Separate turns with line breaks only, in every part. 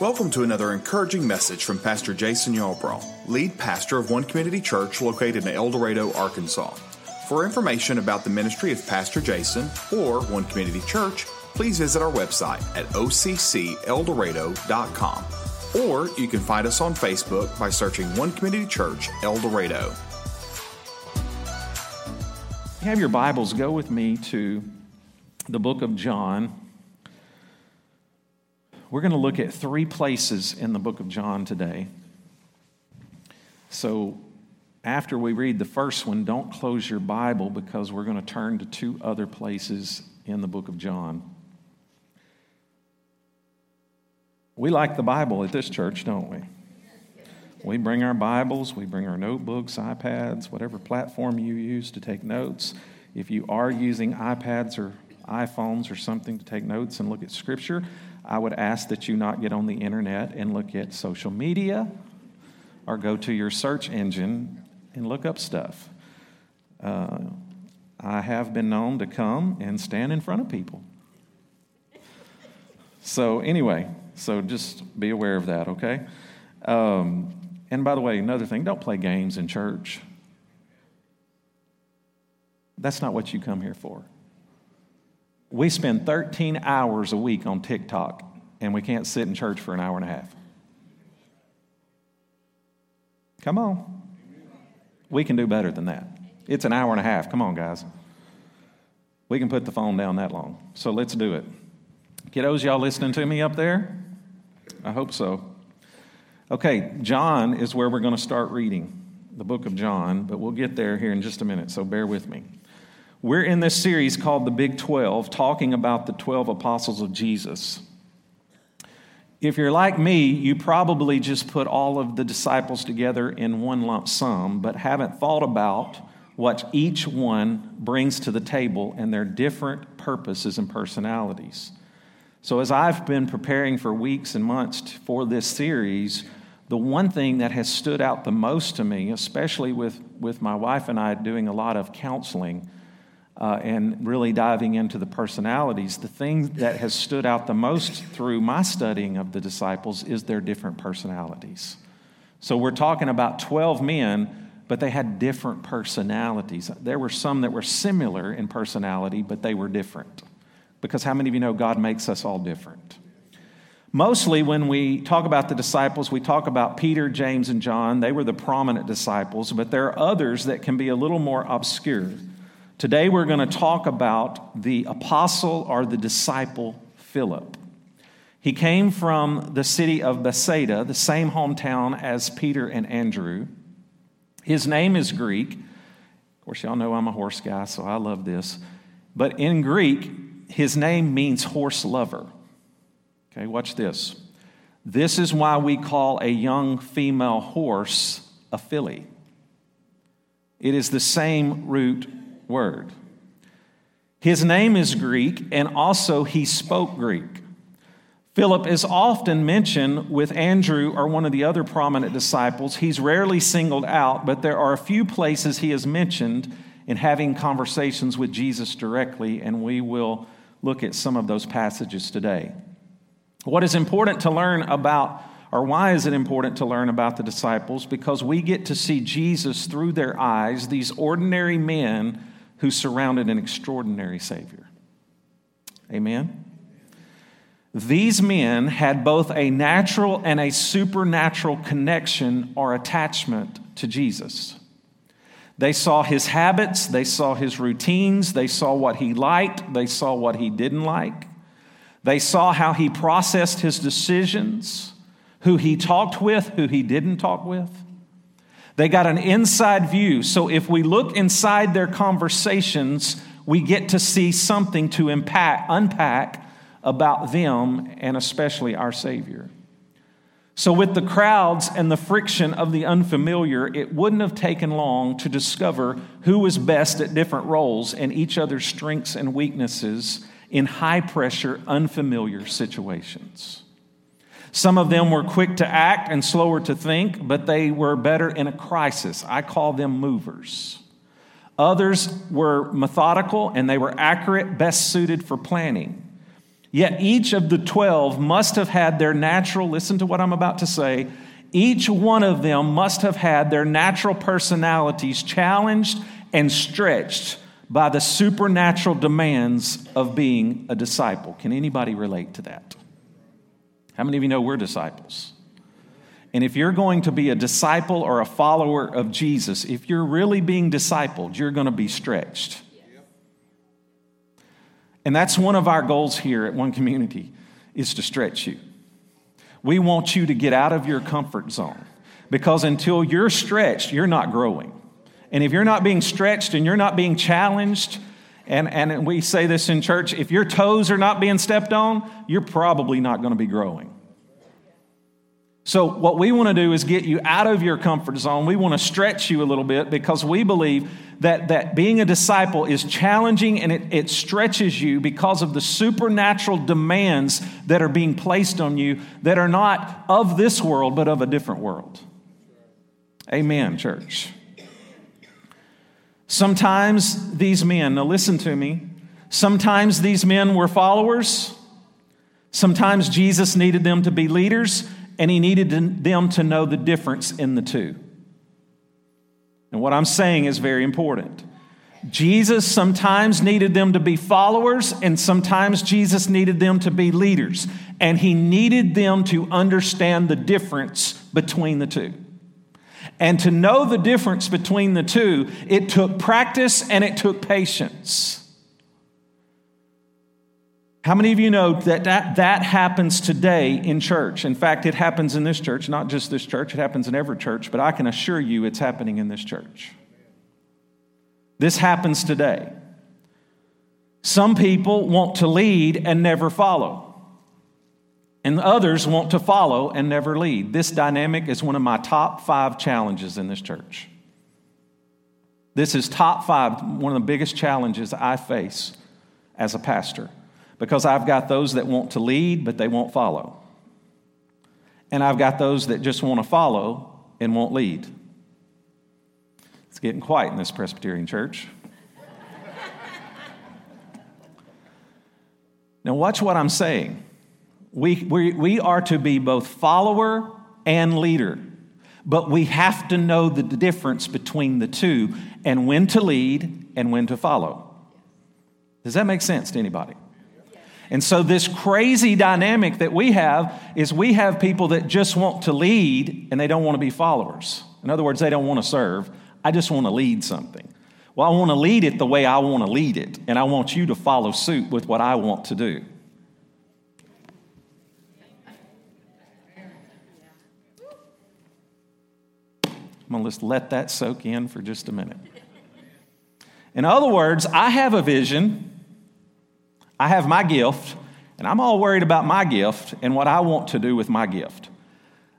Welcome to another encouraging message from Pastor Jason Yarbrough, lead pastor of One Community Church located in El Dorado, Arkansas. For information about the ministry of Pastor Jason or One Community Church, please visit our website at occeldorado.com. Or you can find us on Facebook by searching One Community Church El Dorado.
You have your Bibles, go with me to the book of John. We're going to look at three places in the book of John today. So, after we read the first one, don't close your Bible because we're going to turn to two other places in the book of John. We like the Bible at this church, don't we? We bring our Bibles, we bring our notebooks, iPads, whatever platform you use to take notes. If you are using iPads or iPhones or something to take notes and look at Scripture, I would ask that you not get on the internet and look at social media or go to your search engine and look up stuff. Uh, I have been known to come and stand in front of people. So, anyway, so just be aware of that, okay? Um, and by the way, another thing don't play games in church. That's not what you come here for. We spend 13 hours a week on TikTok, and we can't sit in church for an hour and a half. Come on. We can do better than that. It's an hour and a half. Come on, guys. We can put the phone down that long. So let's do it. Kiddos, y'all listening to me up there? I hope so. Okay, John is where we're going to start reading the book of John, but we'll get there here in just a minute, so bear with me. We're in this series called The Big 12, talking about the 12 apostles of Jesus. If you're like me, you probably just put all of the disciples together in one lump sum, but haven't thought about what each one brings to the table and their different purposes and personalities. So, as I've been preparing for weeks and months for this series, the one thing that has stood out the most to me, especially with, with my wife and I doing a lot of counseling, uh, and really diving into the personalities, the thing that has stood out the most through my studying of the disciples is their different personalities. So we're talking about 12 men, but they had different personalities. There were some that were similar in personality, but they were different. Because how many of you know God makes us all different? Mostly, when we talk about the disciples, we talk about Peter, James, and John. They were the prominent disciples, but there are others that can be a little more obscure. Today we're going to talk about the apostle or the disciple Philip. He came from the city of Bethsaida, the same hometown as Peter and Andrew. His name is Greek. Of course, y'all know I'm a horse guy, so I love this. But in Greek, his name means horse lover. Okay, watch this. This is why we call a young female horse a filly. It is the same root word. His name is Greek, and also he spoke Greek. Philip is often mentioned with Andrew or one of the other prominent disciples. He's rarely singled out, but there are a few places he is mentioned in having conversations with Jesus directly, and we will look at some of those passages today. What is important to learn about, or why is it important to learn about the disciples? Because we get to see Jesus through their eyes, these ordinary men who surrounded an extraordinary Savior. Amen? These men had both a natural and a supernatural connection or attachment to Jesus. They saw his habits, they saw his routines, they saw what he liked, they saw what he didn't like. They saw how he processed his decisions, who he talked with, who he didn't talk with. They got an inside view. So if we look inside their conversations, we get to see something to impact, unpack about them and especially our Savior. So, with the crowds and the friction of the unfamiliar, it wouldn't have taken long to discover who was best at different roles and each other's strengths and weaknesses in high pressure, unfamiliar situations. Some of them were quick to act and slower to think, but they were better in a crisis. I call them movers. Others were methodical and they were accurate, best suited for planning. Yet each of the 12 must have had their natural, listen to what I'm about to say, each one of them must have had their natural personalities challenged and stretched by the supernatural demands of being a disciple. Can anybody relate to that? How many of you know we're disciples? And if you're going to be a disciple or a follower of Jesus, if you're really being discipled, you're going to be stretched. And that's one of our goals here at One Community is to stretch you. We want you to get out of your comfort zone because until you're stretched, you're not growing. And if you're not being stretched and you're not being challenged, and, and we say this in church if your toes are not being stepped on, you're probably not going to be growing. So, what we want to do is get you out of your comfort zone. We want to stretch you a little bit because we believe that, that being a disciple is challenging and it, it stretches you because of the supernatural demands that are being placed on you that are not of this world, but of a different world. Amen, church. Sometimes these men, now listen to me, sometimes these men were followers. Sometimes Jesus needed them to be leaders, and he needed them to know the difference in the two. And what I'm saying is very important. Jesus sometimes needed them to be followers, and sometimes Jesus needed them to be leaders. And he needed them to understand the difference between the two. And to know the difference between the two, it took practice and it took patience. How many of you know that, that that happens today in church? In fact, it happens in this church, not just this church, it happens in every church, but I can assure you it's happening in this church. This happens today. Some people want to lead and never follow and others want to follow and never lead. This dynamic is one of my top five challenges in this church. This is top five, one of the biggest challenges I face as a pastor because I've got those that want to lead, but they won't follow. And I've got those that just want to follow and won't lead. It's getting quiet in this Presbyterian church. now, watch what I'm saying. We, we, we are to be both follower and leader, but we have to know the difference between the two and when to lead and when to follow. Does that make sense to anybody? And so, this crazy dynamic that we have is we have people that just want to lead and they don't want to be followers. In other words, they don't want to serve. I just want to lead something. Well, I want to lead it the way I want to lead it, and I want you to follow suit with what I want to do. I'm going to just let that soak in for just a minute. In other words, I have a vision, I have my gift, and I'm all worried about my gift and what I want to do with my gift.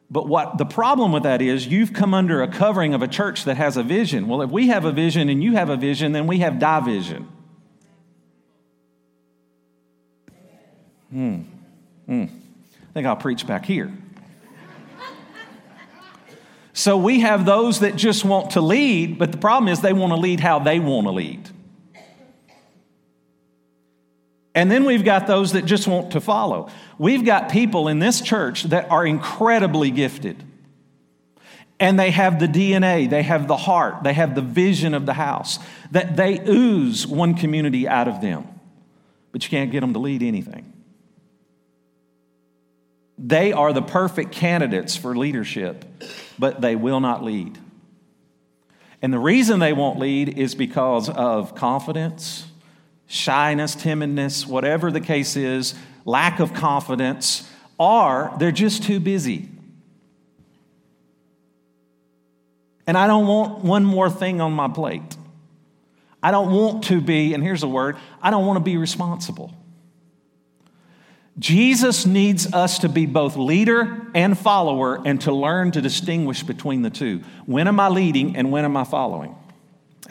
But what the problem with that is, you've come under a covering of a church that has a vision. Well, if we have a vision and you have a vision, then we have division. Hmm. Hmm. I think I'll preach back here. So we have those that just want to lead, but the problem is they want to lead how they want to lead. And then we've got those that just want to follow. We've got people in this church that are incredibly gifted. And they have the DNA, they have the heart, they have the vision of the house, that they ooze one community out of them. But you can't get them to lead anything. They are the perfect candidates for leadership, but they will not lead. And the reason they won't lead is because of confidence, shyness, timidness, whatever the case is, lack of confidence, or they're just too busy. And I don't want one more thing on my plate. I don't want to be, and here's a word, I don't want to be responsible. Jesus needs us to be both leader and follower and to learn to distinguish between the two. When am I leading and when am I following?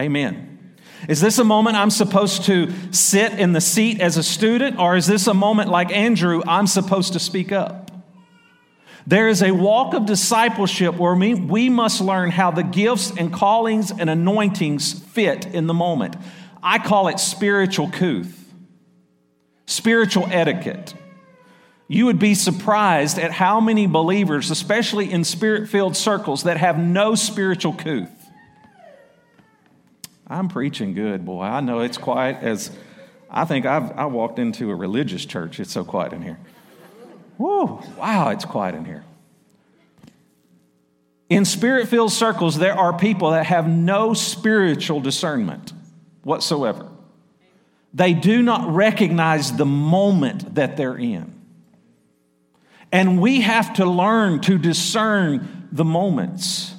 Amen. Is this a moment I'm supposed to sit in the seat as a student, or is this a moment like Andrew, I'm supposed to speak up? There is a walk of discipleship where we, we must learn how the gifts and callings and anointings fit in the moment. I call it spiritual couth. spiritual etiquette. You would be surprised at how many believers, especially in spirit filled circles, that have no spiritual couth. I'm preaching good, boy. I know it's quiet as I think I've I walked into a religious church. It's so quiet in here. Whoa, wow, it's quiet in here. In spirit filled circles, there are people that have no spiritual discernment whatsoever. They do not recognize the moment that they're in. And we have to learn to discern the moments.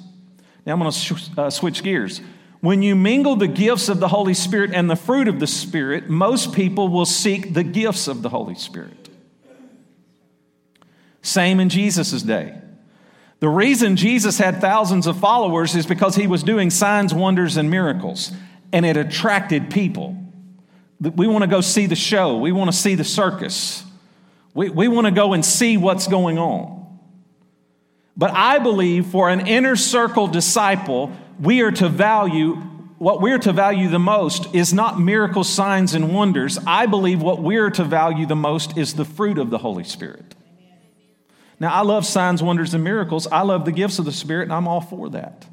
Now I'm going to sh- uh, switch gears. When you mingle the gifts of the Holy Spirit and the fruit of the Spirit, most people will seek the gifts of the Holy Spirit. Same in Jesus' day. The reason Jesus had thousands of followers is because he was doing signs, wonders, and miracles, and it attracted people. We want to go see the show, we want to see the circus, we, we want to go and see what's going on. But I believe for an inner circle disciple, we are to value what we're to value the most is not miracle signs and wonders. I believe what we're to value the most is the fruit of the Holy Spirit. Now, I love signs, wonders, and miracles. I love the gifts of the Spirit, and I'm all for that.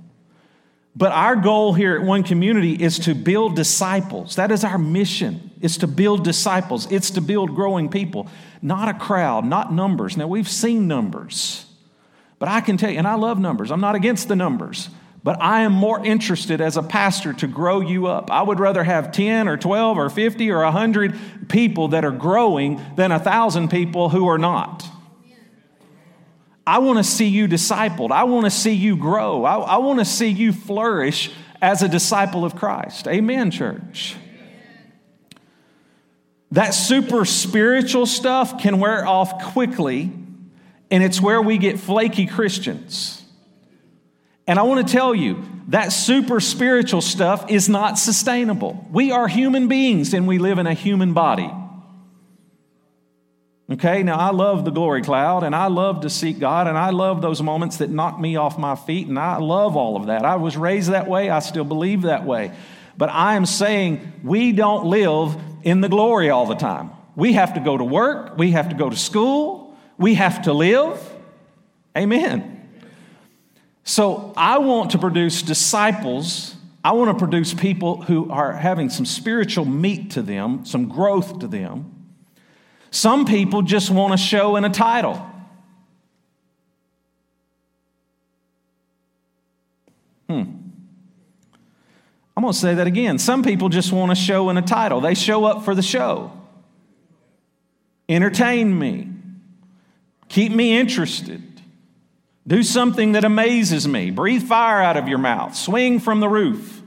But our goal here at One Community is to build disciples. That is our mission. It's to build disciples. It's to build growing people, not a crowd, not numbers. Now, we've seen numbers. But I can tell you, and I love numbers. I'm not against the numbers. But I am more interested as a pastor to grow you up. I would rather have 10 or 12 or 50 or 100 people that are growing than 1,000 people who are not. I want to see you discipled. I want to see you grow. I, I want to see you flourish as a disciple of Christ. Amen, church. That super spiritual stuff can wear off quickly, and it's where we get flaky Christians. And I want to tell you, that super spiritual stuff is not sustainable. We are human beings and we live in a human body. Okay, now I love the glory cloud and I love to seek God and I love those moments that knock me off my feet and I love all of that. I was raised that way, I still believe that way. But I am saying we don't live in the glory all the time. We have to go to work, we have to go to school, we have to live. Amen. So I want to produce disciples. I want to produce people who are having some spiritual meat to them, some growth to them. Some people just want a show and a title. Hmm. I'm going to say that again. Some people just want a show and a title. They show up for the show. Entertain me. Keep me interested. Do something that amazes me. Breathe fire out of your mouth. Swing from the roof.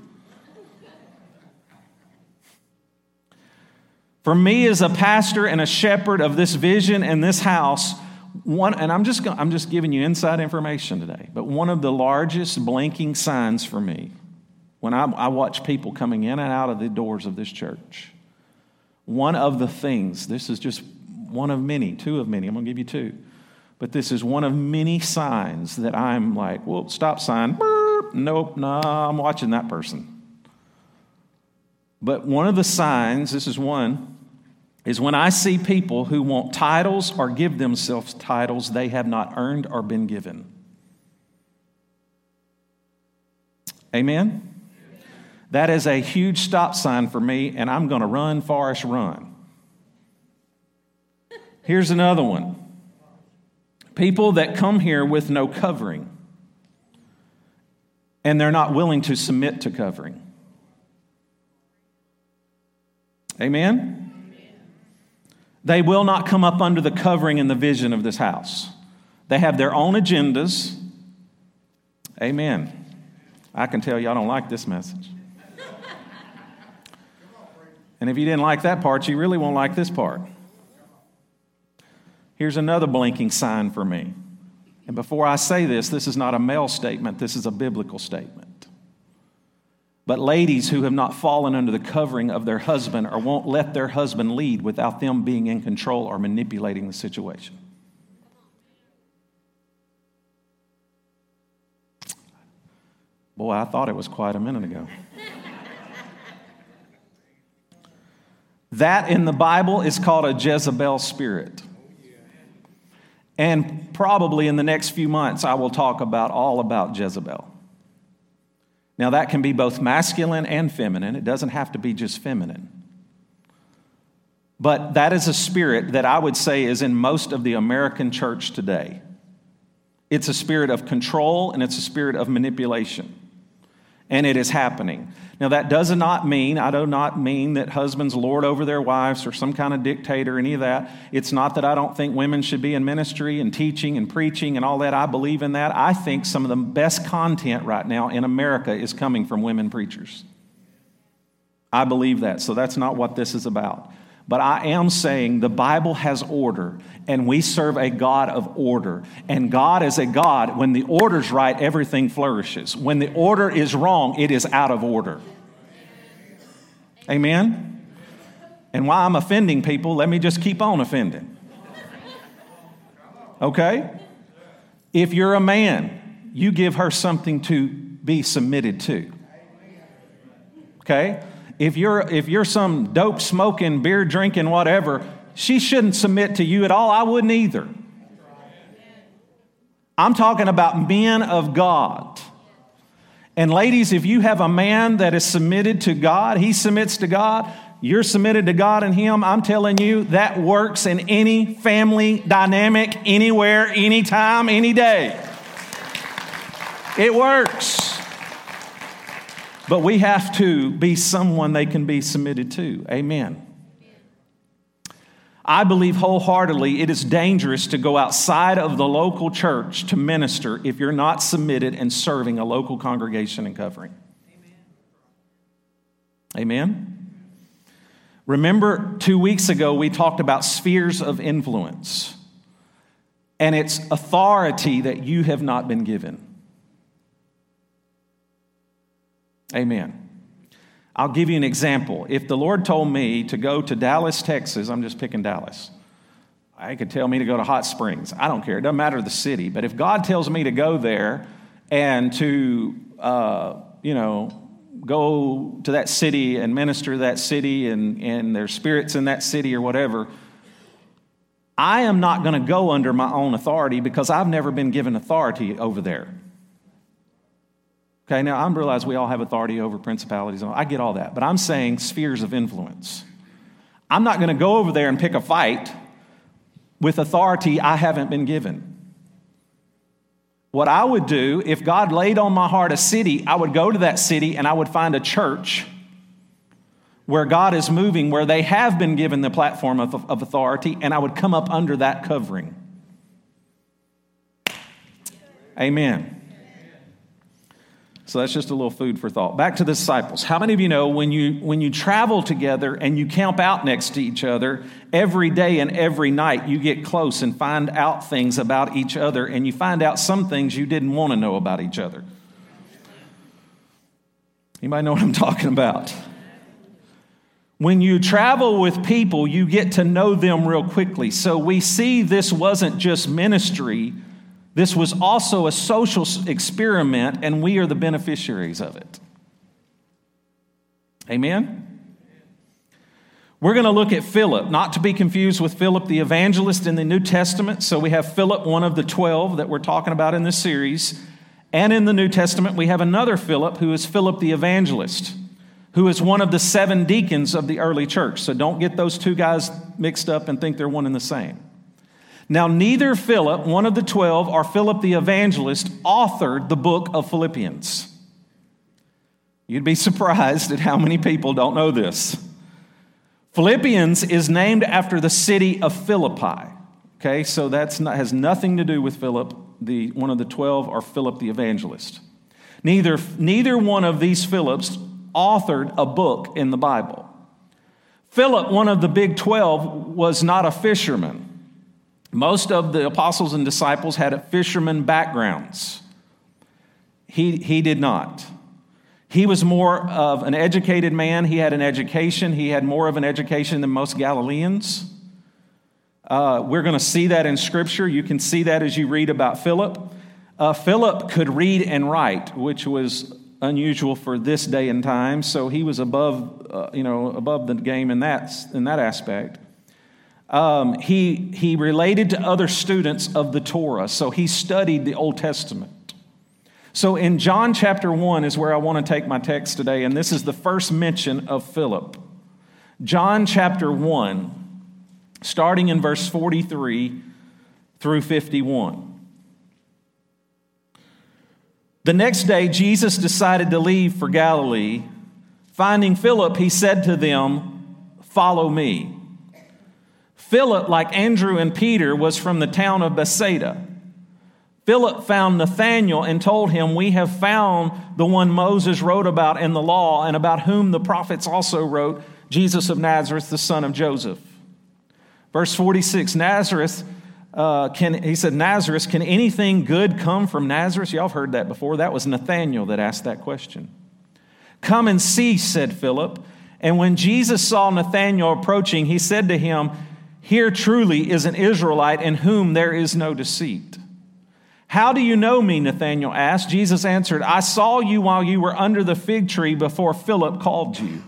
For me, as a pastor and a shepherd of this vision and this house, one, and I'm just, I'm just giving you inside information today, but one of the largest blinking signs for me when I, I watch people coming in and out of the doors of this church, one of the things, this is just one of many, two of many, I'm going to give you two but this is one of many signs that I'm like, well, stop sign. Nope, no, nah, I'm watching that person. But one of the signs, this is one, is when I see people who want titles or give themselves titles they have not earned or been given. Amen? That is a huge stop sign for me, and I'm going to run, Forrest, run. Here's another one. People that come here with no covering, and they're not willing to submit to covering. Amen? They will not come up under the covering and the vision of this house. They have their own agendas. Amen. I can tell y'all don't like this message. And if you didn't like that part, you really won't like this part. Here's another blinking sign for me. And before I say this, this is not a male statement, this is a biblical statement. But ladies who have not fallen under the covering of their husband or won't let their husband lead without them being in control or manipulating the situation. Boy, I thought it was quite a minute ago. That in the Bible is called a Jezebel spirit. And probably in the next few months, I will talk about all about Jezebel. Now, that can be both masculine and feminine, it doesn't have to be just feminine. But that is a spirit that I would say is in most of the American church today. It's a spirit of control and it's a spirit of manipulation. And it is happening. Now, that does not mean, I do not mean that husbands lord over their wives or some kind of dictator, any of that. It's not that I don't think women should be in ministry and teaching and preaching and all that. I believe in that. I think some of the best content right now in America is coming from women preachers. I believe that. So that's not what this is about. But I am saying the Bible has order, and we serve a God of order. And God is a God, when the order's right, everything flourishes. When the order is wrong, it is out of order. Amen? And why I'm offending people, let me just keep on offending. Okay? If you're a man, you give her something to be submitted to. Okay? If you're, if you're some dope smoking, beer drinking, whatever, she shouldn't submit to you at all. I wouldn't either. I'm talking about men of God. And ladies, if you have a man that is submitted to God, he submits to God, you're submitted to God and him, I'm telling you, that works in any family dynamic, anywhere, anytime, any day. It works. But we have to be someone they can be submitted to. Amen. I believe wholeheartedly it is dangerous to go outside of the local church to minister if you're not submitted and serving a local congregation and covering. Amen. Amen. Remember, two weeks ago we talked about spheres of influence and it's authority that you have not been given. Amen. I'll give you an example. If the Lord told me to go to Dallas, Texas, I'm just picking Dallas. I could tell me to go to Hot Springs. I don't care. It doesn't matter the city. But if God tells me to go there and to, uh, you know, go to that city and minister to that city and, and there's spirits in that city or whatever, I am not going to go under my own authority because I've never been given authority over there. Okay, now I'm realize we all have authority over principalities. I get all that. But I'm saying spheres of influence. I'm not going to go over there and pick a fight with authority I haven't been given. What I would do, if God laid on my heart a city, I would go to that city and I would find a church where God is moving, where they have been given the platform of, of authority, and I would come up under that covering. Amen. So that's just a little food for thought. Back to the disciples. How many of you know when you when you travel together and you camp out next to each other every day and every night, you get close and find out things about each other and you find out some things you didn't want to know about each other. Anybody know what I'm talking about? When you travel with people, you get to know them real quickly. So we see this wasn't just ministry this was also a social experiment, and we are the beneficiaries of it. Amen? We're going to look at Philip, not to be confused with Philip the evangelist in the New Testament. So we have Philip, one of the 12 that we're talking about in this series. And in the New Testament, we have another Philip who is Philip the evangelist, who is one of the seven deacons of the early church. So don't get those two guys mixed up and think they're one and the same. Now, neither Philip, one of the twelve, or Philip the evangelist authored the book of Philippians. You'd be surprised at how many people don't know this. Philippians is named after the city of Philippi. Okay, so that has nothing to do with Philip, the, one of the 12, or Philip the evangelist. Neither, neither one of these Philips authored a book in the Bible. Philip, one of the big 12, was not a fisherman. Most of the apostles and disciples had a fisherman backgrounds. He, he did not. He was more of an educated man. He had an education. He had more of an education than most Galileans. Uh, we're going to see that in Scripture. You can see that as you read about Philip. Uh, Philip could read and write, which was unusual for this day and time, so he was above, uh, you know, above the game in that, in that aspect. Um, he, he related to other students of the Torah, so he studied the Old Testament. So in John chapter 1 is where I want to take my text today, and this is the first mention of Philip. John chapter 1, starting in verse 43 through 51. The next day, Jesus decided to leave for Galilee. Finding Philip, he said to them, Follow me. Philip, like Andrew and Peter, was from the town of Bethsaida. Philip found Nathanael and told him, We have found the one Moses wrote about in the law and about whom the prophets also wrote, Jesus of Nazareth, the son of Joseph. Verse 46 Nazareth uh, can, he said, Nazareth, can anything good come from Nazareth? Y'all have heard that before. That was Nathanael that asked that question. Come and see, said Philip. And when Jesus saw Nathanael approaching, he said to him, Here truly is an Israelite in whom there is no deceit. How do you know me? Nathanael asked. Jesus answered, I saw you while you were under the fig tree before Philip called you.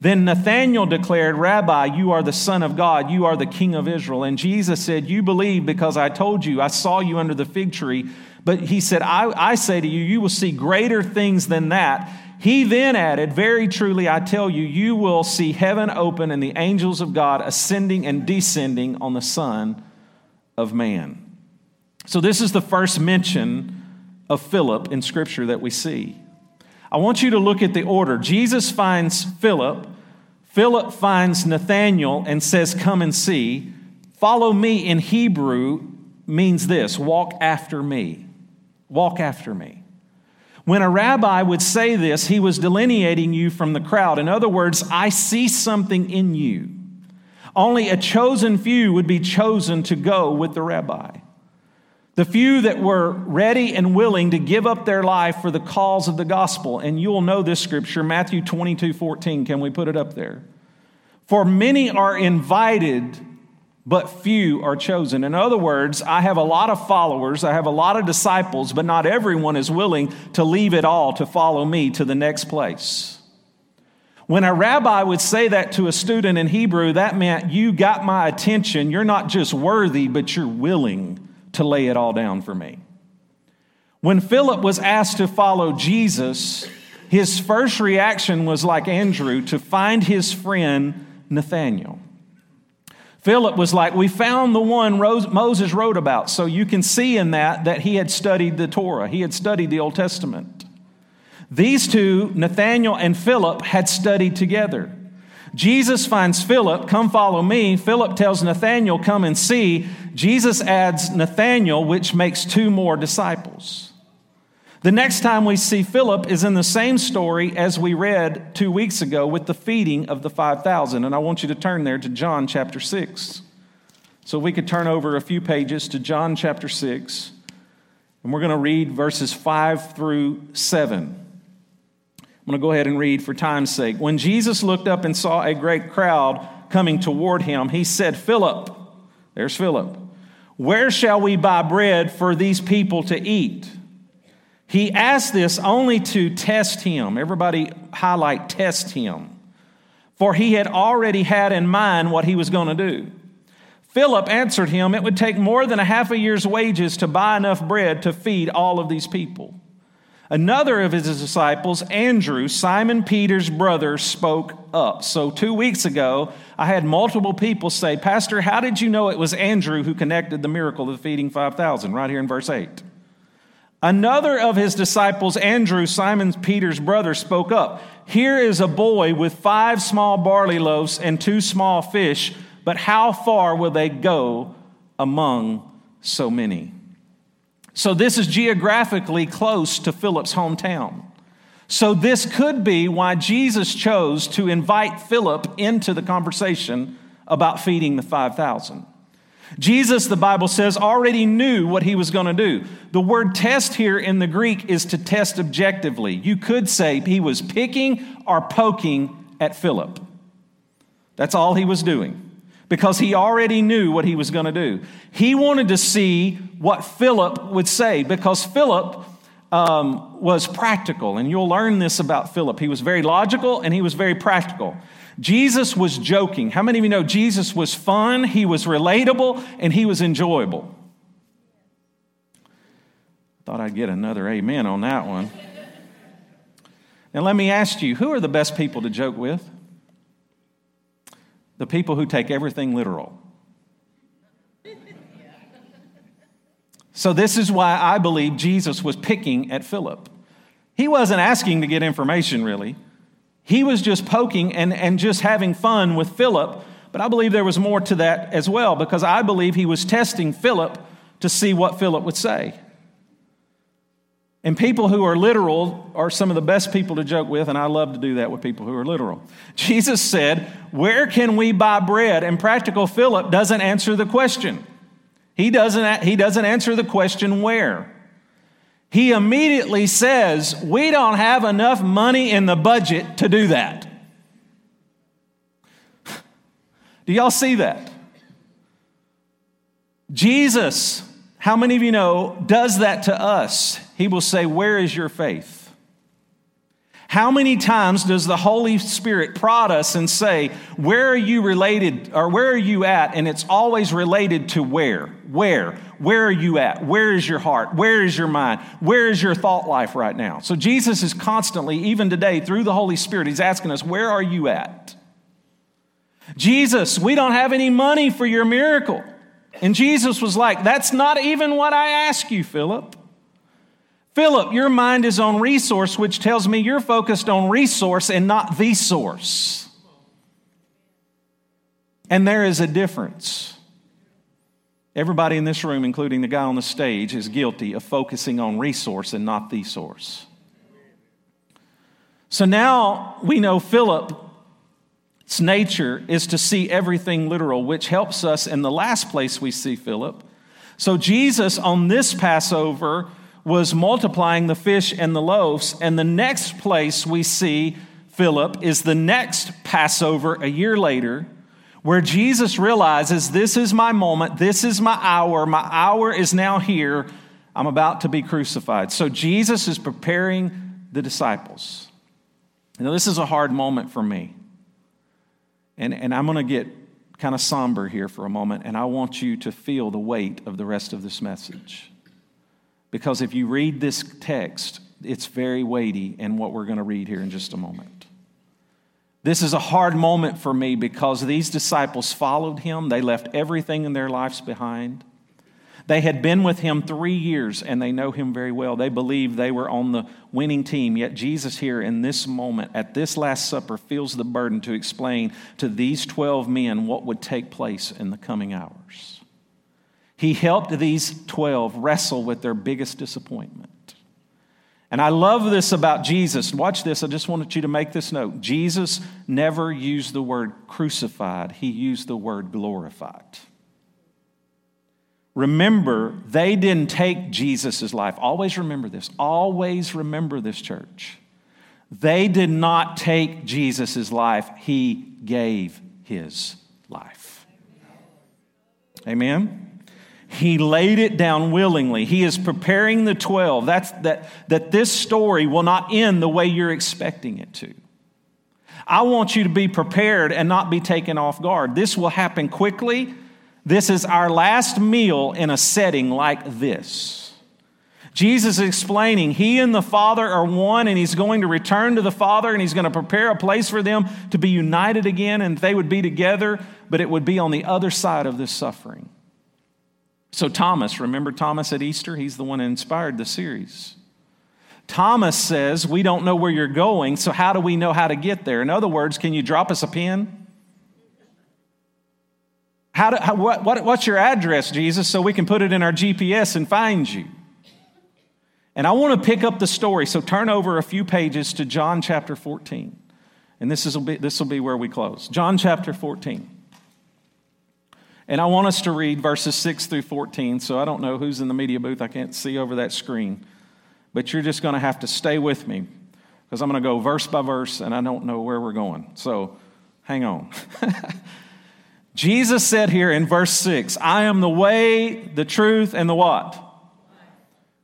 Then Nathanael declared, Rabbi, you are the Son of God, you are the King of Israel. And Jesus said, You believe because I told you, I saw you under the fig tree. But he said, I, I say to you, you will see greater things than that. He then added, Very truly, I tell you, you will see heaven open and the angels of God ascending and descending on the Son of Man. So, this is the first mention of Philip in Scripture that we see. I want you to look at the order. Jesus finds Philip, Philip finds Nathanael and says, Come and see. Follow me in Hebrew means this walk after me. Walk after me. When a rabbi would say this, he was delineating you from the crowd. In other words, I see something in you. Only a chosen few would be chosen to go with the rabbi. The few that were ready and willing to give up their life for the cause of the gospel. And you will know this scripture, Matthew 22 14. Can we put it up there? For many are invited, but few are chosen. In other words, I have a lot of followers, I have a lot of disciples, but not everyone is willing to leave it all to follow me to the next place. When a rabbi would say that to a student in Hebrew, that meant you got my attention. You're not just worthy, but you're willing to lay it all down for me. When Philip was asked to follow Jesus, his first reaction was like Andrew to find his friend Nathanael. Philip was like, We found the one Moses wrote about. So you can see in that that he had studied the Torah, he had studied the Old Testament. These two, Nathanael and Philip, had studied together. Jesus finds Philip, come follow me. Philip tells Nathanael, come and see. Jesus adds Nathanael, which makes two more disciples. The next time we see Philip is in the same story as we read two weeks ago with the feeding of the 5,000. And I want you to turn there to John chapter 6. So we could turn over a few pages to John chapter 6, and we're going to read verses 5 through 7. I'm going to go ahead and read for time's sake. When Jesus looked up and saw a great crowd coming toward him, he said, Philip, there's Philip, where shall we buy bread for these people to eat? He asked this only to test him. Everybody highlight test him. For he had already had in mind what he was going to do. Philip answered him, It would take more than a half a year's wages to buy enough bread to feed all of these people. Another of his disciples, Andrew, Simon Peter's brother, spoke up. So, two weeks ago, I had multiple people say, Pastor, how did you know it was Andrew who connected the miracle of feeding 5,000? Right here in verse 8. Another of his disciples, Andrew, Simon Peter's brother, spoke up. Here is a boy with five small barley loaves and two small fish, but how far will they go among so many? So, this is geographically close to Philip's hometown. So, this could be why Jesus chose to invite Philip into the conversation about feeding the 5,000. Jesus, the Bible says, already knew what he was going to do. The word test here in the Greek is to test objectively. You could say he was picking or poking at Philip. That's all he was doing because he already knew what he was going to do. He wanted to see what Philip would say because Philip um, was practical, and you'll learn this about Philip. He was very logical and he was very practical. Jesus was joking. How many of you know Jesus was fun, he was relatable, and he was enjoyable? Thought I'd get another amen on that one. Now, let me ask you who are the best people to joke with? The people who take everything literal. So, this is why I believe Jesus was picking at Philip. He wasn't asking to get information, really. He was just poking and, and just having fun with Philip. But I believe there was more to that as well because I believe he was testing Philip to see what Philip would say. And people who are literal are some of the best people to joke with, and I love to do that with people who are literal. Jesus said, Where can we buy bread? And practical Philip doesn't answer the question. He doesn't, he doesn't answer the question where. He immediately says, We don't have enough money in the budget to do that. Do y'all see that? Jesus, how many of you know, does that to us? He will say, Where is your faith? How many times does the Holy Spirit prod us and say, Where are you related or where are you at? And it's always related to where. Where? Where are you at? Where is your heart? Where is your mind? Where is your thought life right now? So Jesus is constantly, even today, through the Holy Spirit, He's asking us, Where are you at? Jesus, we don't have any money for your miracle. And Jesus was like, That's not even what I ask you, Philip. Philip, your mind is on resource, which tells me you're focused on resource and not the source. And there is a difference. Everybody in this room, including the guy on the stage, is guilty of focusing on resource and not the source. So now we know Philip's nature is to see everything literal, which helps us in the last place we see Philip. So Jesus on this Passover was multiplying the fish and the loaves. And the next place we see Philip is the next Passover a year later, where Jesus realizes this is my moment, this is my hour, my hour is now here, I'm about to be crucified. So Jesus is preparing the disciples. Know, this is a hard moment for me. And, and I'm going to get kind of somber here for a moment, and I want you to feel the weight of the rest of this message. Because if you read this text, it's very weighty in what we're going to read here in just a moment. This is a hard moment for me because these disciples followed him. They left everything in their lives behind. They had been with him three years and they know him very well. They believe they were on the winning team. Yet Jesus, here in this moment, at this Last Supper, feels the burden to explain to these 12 men what would take place in the coming hours. He helped these 12 wrestle with their biggest disappointment. And I love this about Jesus. Watch this. I just wanted you to make this note. Jesus never used the word crucified, he used the word glorified. Remember, they didn't take Jesus' life. Always remember this. Always remember this, church. They did not take Jesus' life, he gave his life. Amen? He laid it down willingly. He is preparing the 12. That's, that, that this story will not end the way you're expecting it to. I want you to be prepared and not be taken off guard. This will happen quickly. This is our last meal in a setting like this. Jesus is explaining he and the Father are one, and he's going to return to the Father, and he's going to prepare a place for them to be united again, and they would be together, but it would be on the other side of this suffering. So, Thomas, remember Thomas at Easter? He's the one that inspired the series. Thomas says, We don't know where you're going, so how do we know how to get there? In other words, can you drop us a pin? How do, how, what, what, what's your address, Jesus, so we can put it in our GPS and find you? And I want to pick up the story, so turn over a few pages to John chapter 14. And this, is, this will be where we close. John chapter 14. And I want us to read verses 6 through 14. So I don't know who's in the media booth. I can't see over that screen. But you're just going to have to stay with me because I'm going to go verse by verse and I don't know where we're going. So hang on. Jesus said here in verse 6, I am the way, the truth, and the what?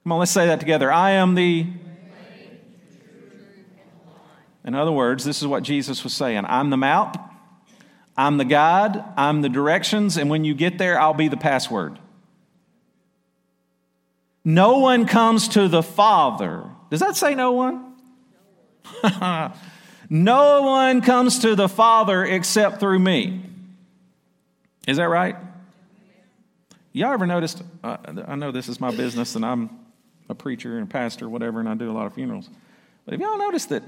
Come on, let's say that together. I am the. In other words, this is what Jesus was saying I'm the map, I'm the guide, I'm the directions, and when you get there, I'll be the password. No one comes to the Father. Does that say no one? no one comes to the Father except through me. Is that right? Y'all ever noticed? Uh, I know this is my business and I'm a preacher and a pastor, whatever, and I do a lot of funerals. But have y'all noticed that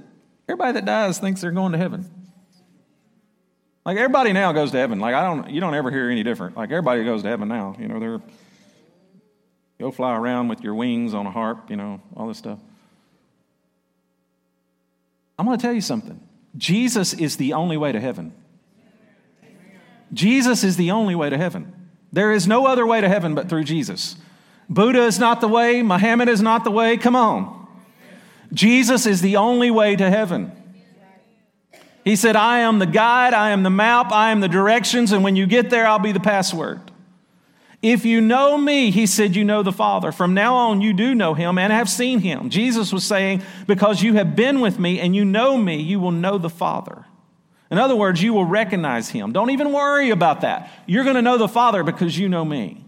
everybody that dies thinks they're going to heaven? Like everybody now goes to heaven. Like I don't, you don't ever hear any different. Like everybody goes to heaven now. You know, they're go fly around with your wings on a harp. You know, all this stuff. I'm going to tell you something. Jesus is the only way to heaven. Jesus is the only way to heaven. There is no other way to heaven but through Jesus. Buddha is not the way, Muhammad is not the way. Come on. Jesus is the only way to heaven. He said, I am the guide, I am the map, I am the directions, and when you get there, I'll be the password. If you know me, he said, you know the Father. From now on, you do know him and have seen him. Jesus was saying, because you have been with me and you know me, you will know the Father. In other words, you will recognize him. Don't even worry about that. You're going to know the Father because you know me.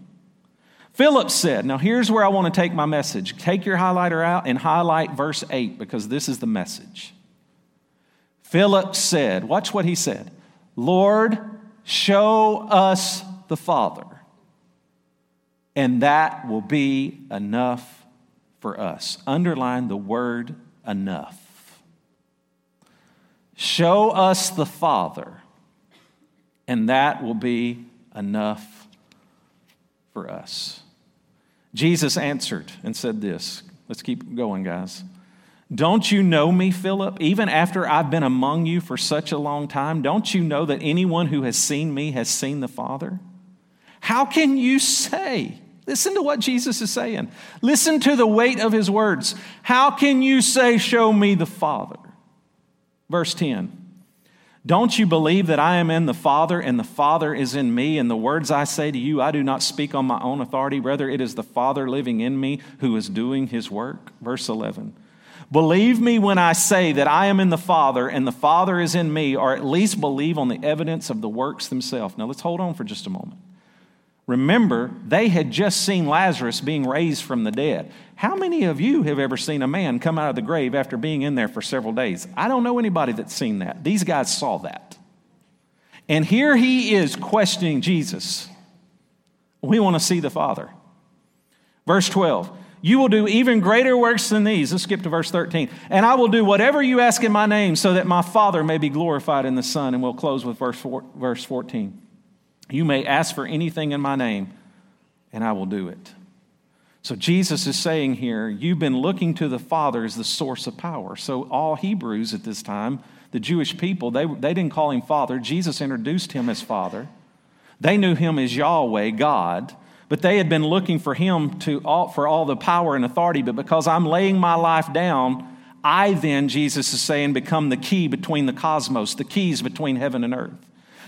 Philip said, Now here's where I want to take my message. Take your highlighter out and highlight verse 8 because this is the message. Philip said, Watch what he said Lord, show us the Father, and that will be enough for us. Underline the word enough. Show us the Father, and that will be enough for us. Jesus answered and said this. Let's keep going, guys. Don't you know me, Philip? Even after I've been among you for such a long time, don't you know that anyone who has seen me has seen the Father? How can you say, listen to what Jesus is saying, listen to the weight of his words. How can you say, Show me the Father? Verse 10 Don't you believe that I am in the Father and the Father is in me? And the words I say to you, I do not speak on my own authority. Rather, it is the Father living in me who is doing his work. Verse 11 Believe me when I say that I am in the Father and the Father is in me, or at least believe on the evidence of the works themselves. Now let's hold on for just a moment. Remember, they had just seen Lazarus being raised from the dead. How many of you have ever seen a man come out of the grave after being in there for several days? I don't know anybody that's seen that. These guys saw that. And here he is questioning Jesus. We want to see the Father. Verse 12 You will do even greater works than these. Let's skip to verse 13. And I will do whatever you ask in my name so that my Father may be glorified in the Son. And we'll close with verse, four, verse 14. You may ask for anything in my name, and I will do it. So Jesus is saying here, you've been looking to the Father as the source of power. So all Hebrews at this time, the Jewish people, they, they didn't call him Father. Jesus introduced him as Father. They knew him as Yahweh, God, but they had been looking for him to all, for all the power and authority. But because I'm laying my life down, I then, Jesus is saying, become the key between the cosmos, the keys between heaven and earth.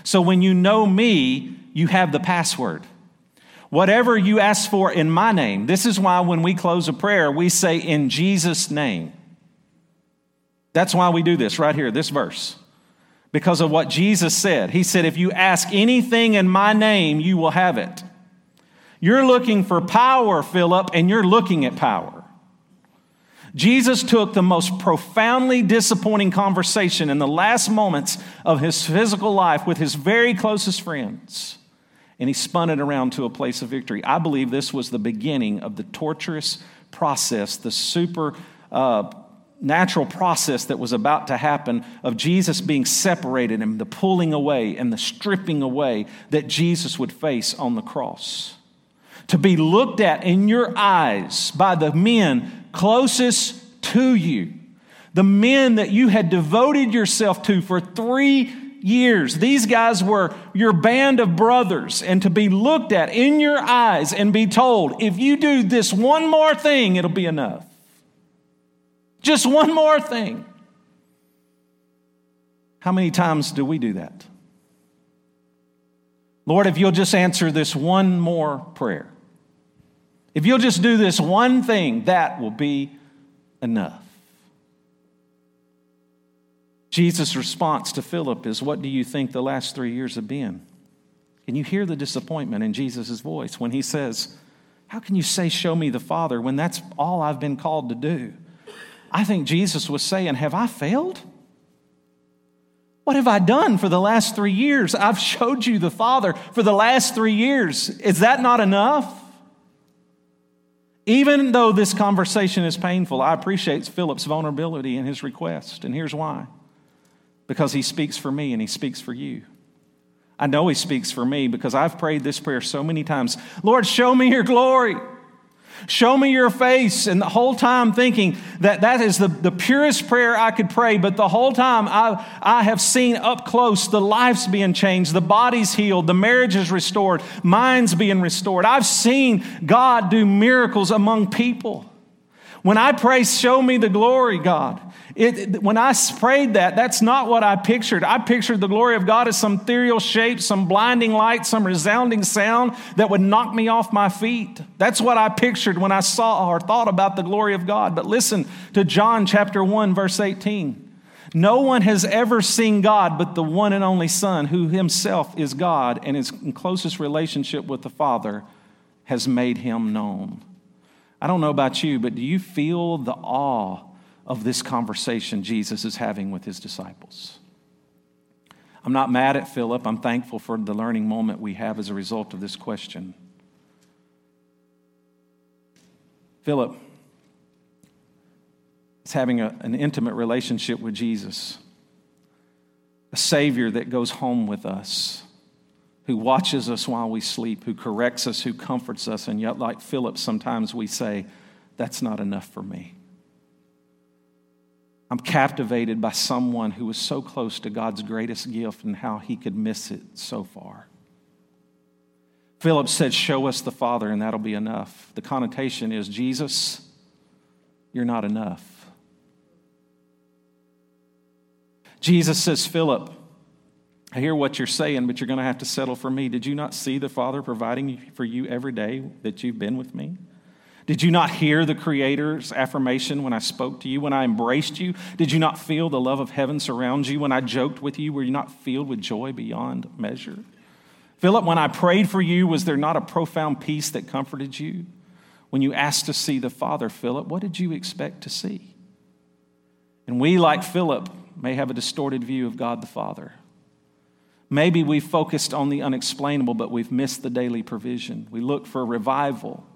So when you know me, you have the password. Whatever you ask for in my name, this is why when we close a prayer, we say, in Jesus' name. That's why we do this right here, this verse. Because of what Jesus said. He said, if you ask anything in my name, you will have it. You're looking for power, Philip, and you're looking at power. Jesus took the most profoundly disappointing conversation in the last moments of his physical life with his very closest friends and he spun it around to a place of victory. I believe this was the beginning of the torturous process, the super uh, natural process that was about to happen of Jesus being separated and the pulling away and the stripping away that Jesus would face on the cross. To be looked at in your eyes by the men closest to you, the men that you had devoted yourself to for three years. These guys were your band of brothers, and to be looked at in your eyes and be told, if you do this one more thing, it'll be enough. Just one more thing. How many times do we do that? Lord, if you'll just answer this one more prayer. If you'll just do this one thing, that will be enough. Jesus' response to Philip is, What do you think the last three years have been? Can you hear the disappointment in Jesus' voice when he says, How can you say, Show me the Father, when that's all I've been called to do? I think Jesus was saying, Have I failed? What have I done for the last three years? I've showed you the Father for the last three years. Is that not enough? Even though this conversation is painful, I appreciate Philip's vulnerability in his request. And here's why because he speaks for me and he speaks for you. I know he speaks for me because I've prayed this prayer so many times Lord, show me your glory. Show me your face. And the whole time thinking that that is the, the purest prayer I could pray. But the whole time I, I have seen up close the lives being changed, the bodies healed, the marriages restored, minds being restored. I've seen God do miracles among people. When I pray, show me the glory, God, it, when I prayed that, that's not what I pictured. I pictured the glory of God as some ethereal shape, some blinding light, some resounding sound that would knock me off my feet. That's what I pictured when I saw or thought about the glory of God. But listen to John chapter 1, verse 18. No one has ever seen God but the one and only Son, who himself is God and is in closest relationship with the Father, has made him known. I don't know about you, but do you feel the awe of this conversation Jesus is having with his disciples. I'm not mad at Philip. I'm thankful for the learning moment we have as a result of this question. Philip is having a, an intimate relationship with Jesus, a Savior that goes home with us, who watches us while we sleep, who corrects us, who comforts us. And yet, like Philip, sometimes we say, That's not enough for me. I'm captivated by someone who was so close to God's greatest gift and how he could miss it so far. Philip said, Show us the Father, and that'll be enough. The connotation is, Jesus, you're not enough. Jesus says, Philip, I hear what you're saying, but you're going to have to settle for me. Did you not see the Father providing for you every day that you've been with me? Did you not hear the Creator's affirmation when I spoke to you, when I embraced you? Did you not feel the love of heaven surround you when I joked with you? Were you not filled with joy beyond measure? Philip, when I prayed for you, was there not a profound peace that comforted you? When you asked to see the Father, Philip, what did you expect to see? And we, like Philip, may have a distorted view of God the Father. Maybe we've focused on the unexplainable, but we've missed the daily provision. We look for a revival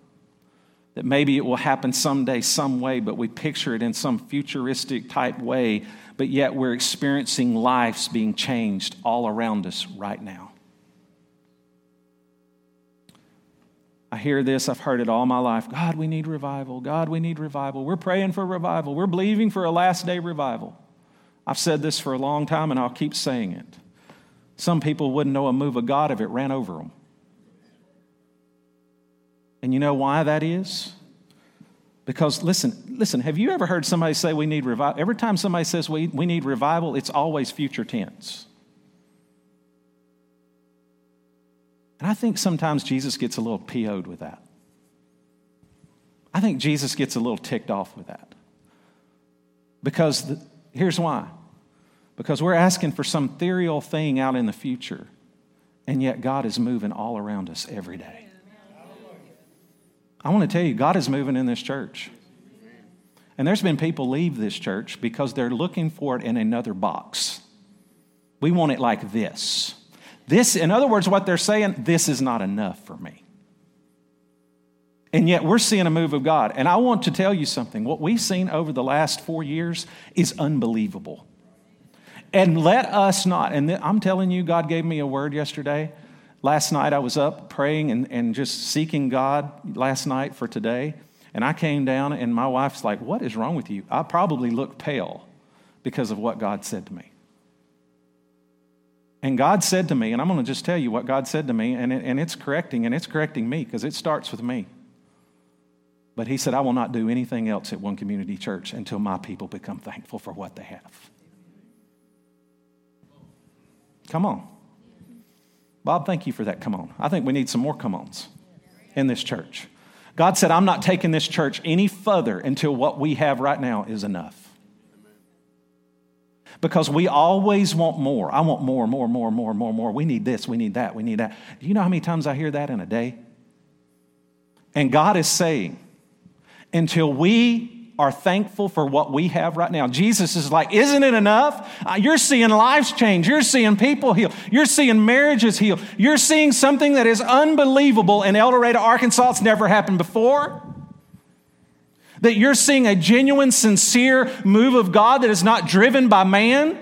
that maybe it will happen someday, some way, but we picture it in some futuristic type way, but yet we're experiencing lives being changed all around us right now. I hear this, I've heard it all my life. God, we need revival. God, we need revival. We're praying for revival. We're believing for a last day revival. I've said this for a long time and I'll keep saying it. Some people wouldn't know a move of God if it ran over them. And you know why that is? Because listen, listen, have you ever heard somebody say we need revival? Every time somebody says we, we need revival, it's always future tense. And I think sometimes Jesus gets a little PO'd with that. I think Jesus gets a little ticked off with that. Because the, here's why. Because we're asking for some ethereal thing out in the future, and yet God is moving all around us every day. I want to tell you, God is moving in this church. And there's been people leave this church because they're looking for it in another box. We want it like this. This, in other words, what they're saying, this is not enough for me. And yet we're seeing a move of God. And I want to tell you something. What we've seen over the last four years is unbelievable. And let us not, and I'm telling you, God gave me a word yesterday. Last night I was up praying and, and just seeking God last night for today. And I came down, and my wife's like, What is wrong with you? I probably look pale because of what God said to me. And God said to me, and I'm going to just tell you what God said to me, and, it, and it's correcting, and it's correcting me because it starts with me. But He said, I will not do anything else at One Community Church until my people become thankful for what they have. Come on. Bob, thank you for that come on. I think we need some more come ons in this church. God said, I'm not taking this church any further until what we have right now is enough. Because we always want more. I want more, more, more, more, more, more. We need this, we need that, we need that. Do you know how many times I hear that in a day? And God is saying, until we are thankful for what we have right now. Jesus is like, Isn't it enough? Uh, you're seeing lives change. You're seeing people heal. You're seeing marriages heal. You're seeing something that is unbelievable in El Dorado, Arkansas. It's never happened before. That you're seeing a genuine, sincere move of God that is not driven by man.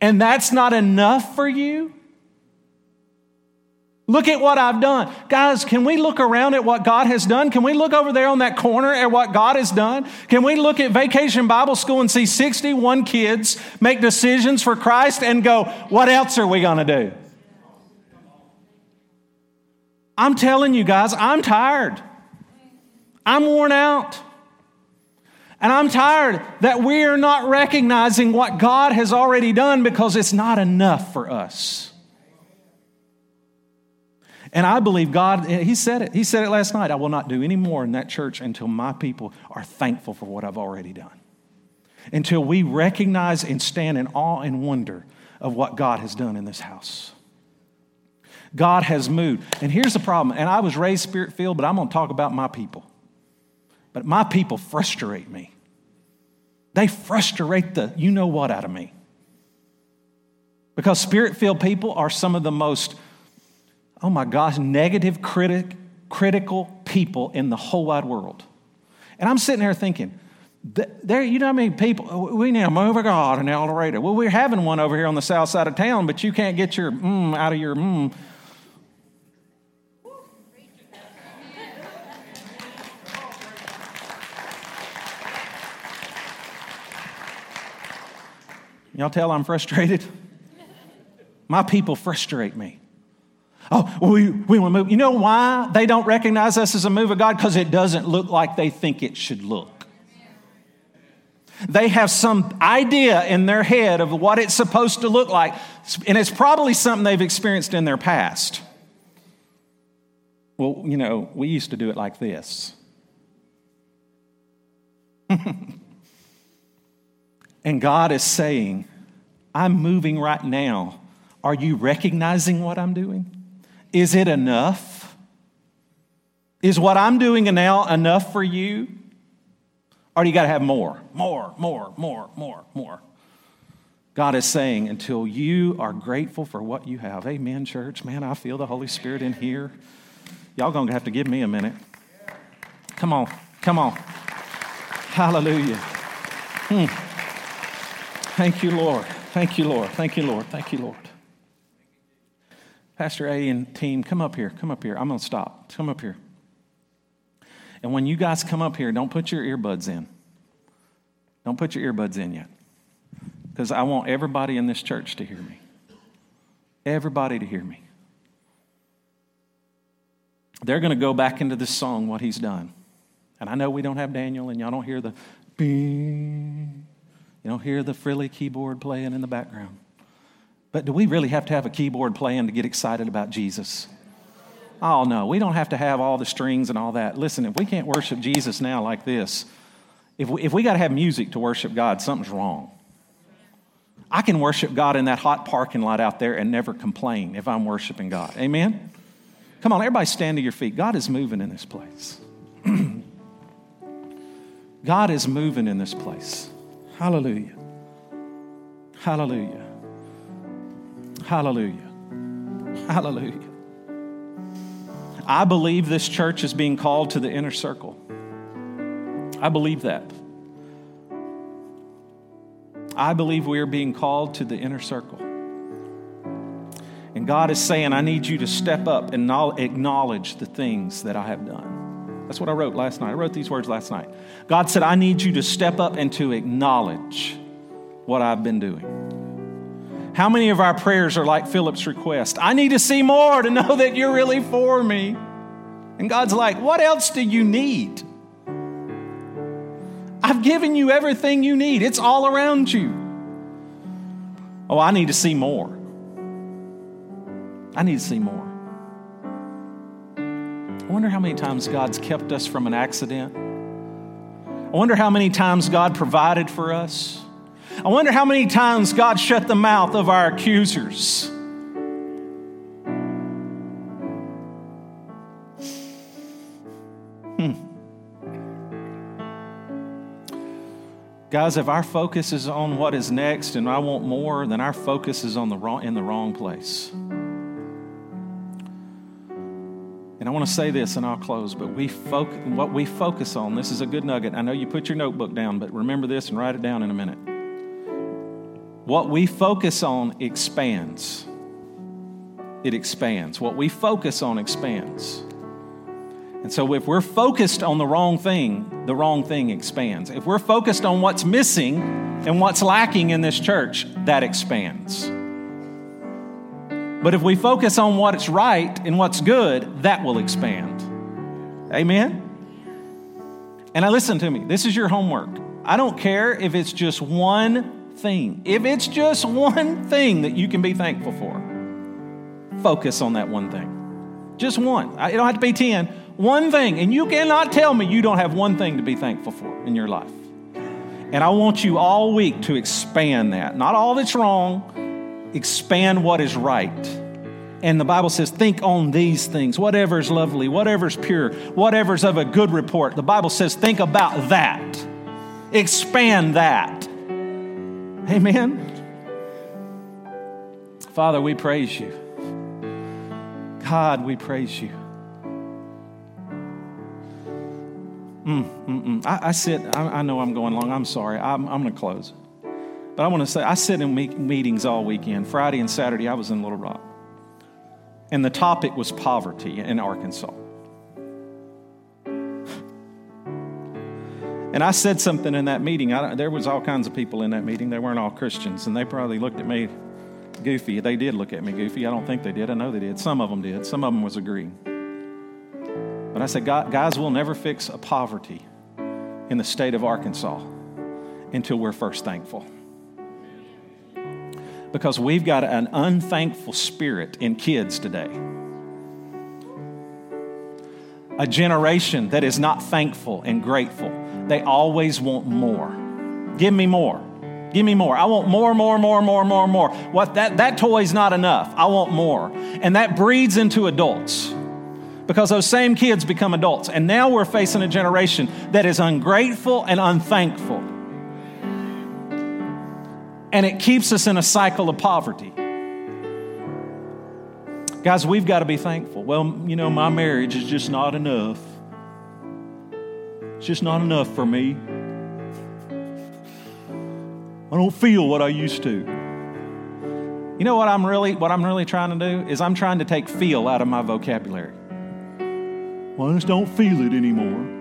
And that's not enough for you? Look at what I've done. Guys, can we look around at what God has done? Can we look over there on that corner at what God has done? Can we look at Vacation Bible School and see 61 kids make decisions for Christ and go, what else are we going to do? I'm telling you guys, I'm tired. I'm worn out. And I'm tired that we are not recognizing what God has already done because it's not enough for us. And I believe God, He said it. He said it last night. I will not do any more in that church until my people are thankful for what I've already done. Until we recognize and stand in awe and wonder of what God has done in this house. God has moved. And here's the problem. And I was raised spirit filled, but I'm going to talk about my people. But my people frustrate me. They frustrate the you know what out of me. Because spirit filled people are some of the most oh my gosh, negative, critic, critical people in the whole wide world. And I'm sitting there thinking, there, you know how many people, we need a move of God in El Dorado. Well, we're having one over here on the south side of town, but you can't get your mm out of your mm. Y'all tell I'm frustrated? My people frustrate me. Oh, we, we want to move. You know why they don't recognize us as a move of God? Because it doesn't look like they think it should look. They have some idea in their head of what it's supposed to look like, and it's probably something they've experienced in their past. Well, you know, we used to do it like this. and God is saying, I'm moving right now. Are you recognizing what I'm doing? Is it enough? Is what I'm doing now enough for you? Or do you got to have more, more, more, more, more, more? God is saying, until you are grateful for what you have. Amen, church. Man, I feel the Holy Spirit in here. Y'all gonna have to give me a minute. Come on, come on. Hallelujah. Hmm. Thank you, Lord. Thank you, Lord. Thank you, Lord. Thank you, Lord. Pastor A and team, come up here. Come up here. I'm going to stop. Come up here. And when you guys come up here, don't put your earbuds in. Don't put your earbuds in yet. Because I want everybody in this church to hear me. Everybody to hear me. They're going to go back into this song, what he's done. And I know we don't have Daniel, and y'all don't hear the bing. You don't hear the frilly keyboard playing in the background. But do we really have to have a keyboard playing to get excited about Jesus? Oh, no, we don't have to have all the strings and all that. Listen, if we can't worship Jesus now like this, if we, if we got to have music to worship God, something's wrong. I can worship God in that hot parking lot out there and never complain if I'm worshiping God. Amen? Come on, everybody stand to your feet. God is moving in this place. God is moving in this place. Hallelujah. Hallelujah. Hallelujah. Hallelujah. I believe this church is being called to the inner circle. I believe that. I believe we are being called to the inner circle. And God is saying, I need you to step up and acknowledge the things that I have done. That's what I wrote last night. I wrote these words last night. God said, I need you to step up and to acknowledge what I've been doing. How many of our prayers are like Philip's request? I need to see more to know that you're really for me. And God's like, What else do you need? I've given you everything you need, it's all around you. Oh, I need to see more. I need to see more. I wonder how many times God's kept us from an accident. I wonder how many times God provided for us. I wonder how many times God shut the mouth of our accusers. Hmm. Guys, if our focus is on what is next and I want more, then our focus is on the wrong, in the wrong place. And I want to say this and I'll close, but we foc- what we focus on, this is a good nugget. I know you put your notebook down, but remember this and write it down in a minute. What we focus on expands. It expands. What we focus on expands. And so, if we're focused on the wrong thing, the wrong thing expands. If we're focused on what's missing and what's lacking in this church, that expands. But if we focus on what's right and what's good, that will expand. Amen? And now, listen to me. This is your homework. I don't care if it's just one thing. If it's just one thing that you can be thankful for, focus on that one thing. Just one. It don't have to be 10 one thing, and you cannot tell me you don't have one thing to be thankful for in your life. And I want you all week to expand that. Not all that's wrong, expand what is right. And the Bible says, think on these things. Whatever is lovely, whatever is pure, whatever is of a good report. The Bible says, think about that. Expand that. Amen. Father, we praise you. God, we praise you. Mm, mm, mm. I, I, sit, I, I, know I'm going long. I'm sorry. I'm, I'm going to close. But I want to say, I sit in me- meetings all weekend. Friday and Saturday, I was in Little Rock. And the topic was poverty in Arkansas. And I said something in that meeting. I, there was all kinds of people in that meeting. They weren't all Christians, and they probably looked at me goofy. They did look at me goofy. I don't think they did. I know they did. Some of them did. Some of them was agreeing. But I said, guys, we'll never fix a poverty in the state of Arkansas until we're first thankful. Because we've got an unthankful spirit in kids today. A generation that is not thankful and grateful. They always want more. Give me more. Give me more. I want more, more, more, more, more, more. What that, that toy's not enough. I want more. And that breeds into adults because those same kids become adults. And now we're facing a generation that is ungrateful and unthankful. And it keeps us in a cycle of poverty. Guys, we've got to be thankful. Well, you know, my marriage is just not enough. It's just not enough for me. I don't feel what I used to. You know what I'm really what I'm really trying to do is I'm trying to take feel out of my vocabulary. Well, I just don't feel it anymore.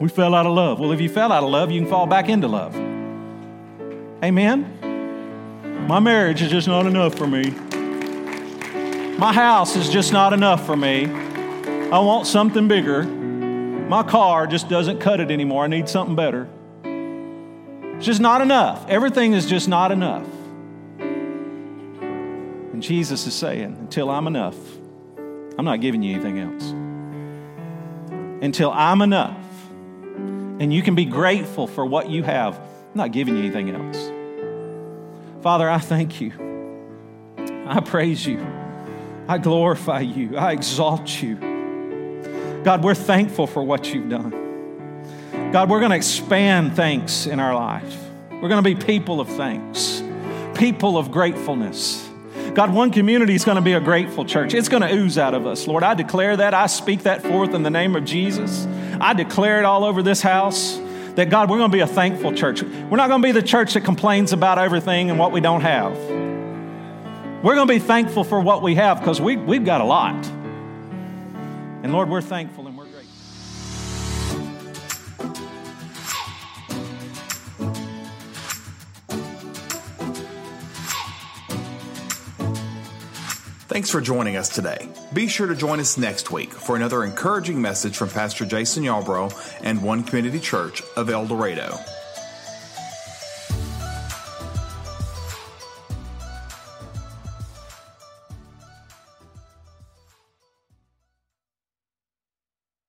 We fell out of love. Well, if you fell out of love, you can fall back into love. Amen? My marriage is just not enough for me. My house is just not enough for me. I want something bigger. My car just doesn't cut it anymore. I need something better. It's just not enough. Everything is just not enough. And Jesus is saying, until I'm enough, I'm not giving you anything else. Until I'm enough and you can be grateful for what you have, I'm not giving you anything else. Father, I thank you. I praise you. I glorify you. I exalt you. God, we're thankful for what you've done. God, we're going to expand thanks in our life. We're going to be people of thanks, people of gratefulness. God, one community is going to be a grateful church. It's going to ooze out of us. Lord, I declare that. I speak that forth in the name of Jesus. I declare it all over this house that God, we're going to be a thankful church. We're not going to be the church that complains about everything and what we don't have. We're going to be thankful for what we have because we, we've got a lot. And Lord, we're thankful. And we're grateful.
Thanks for joining us today. Be sure to join us next week for another encouraging message from Pastor Jason Yarbrough and One Community Church of El Dorado.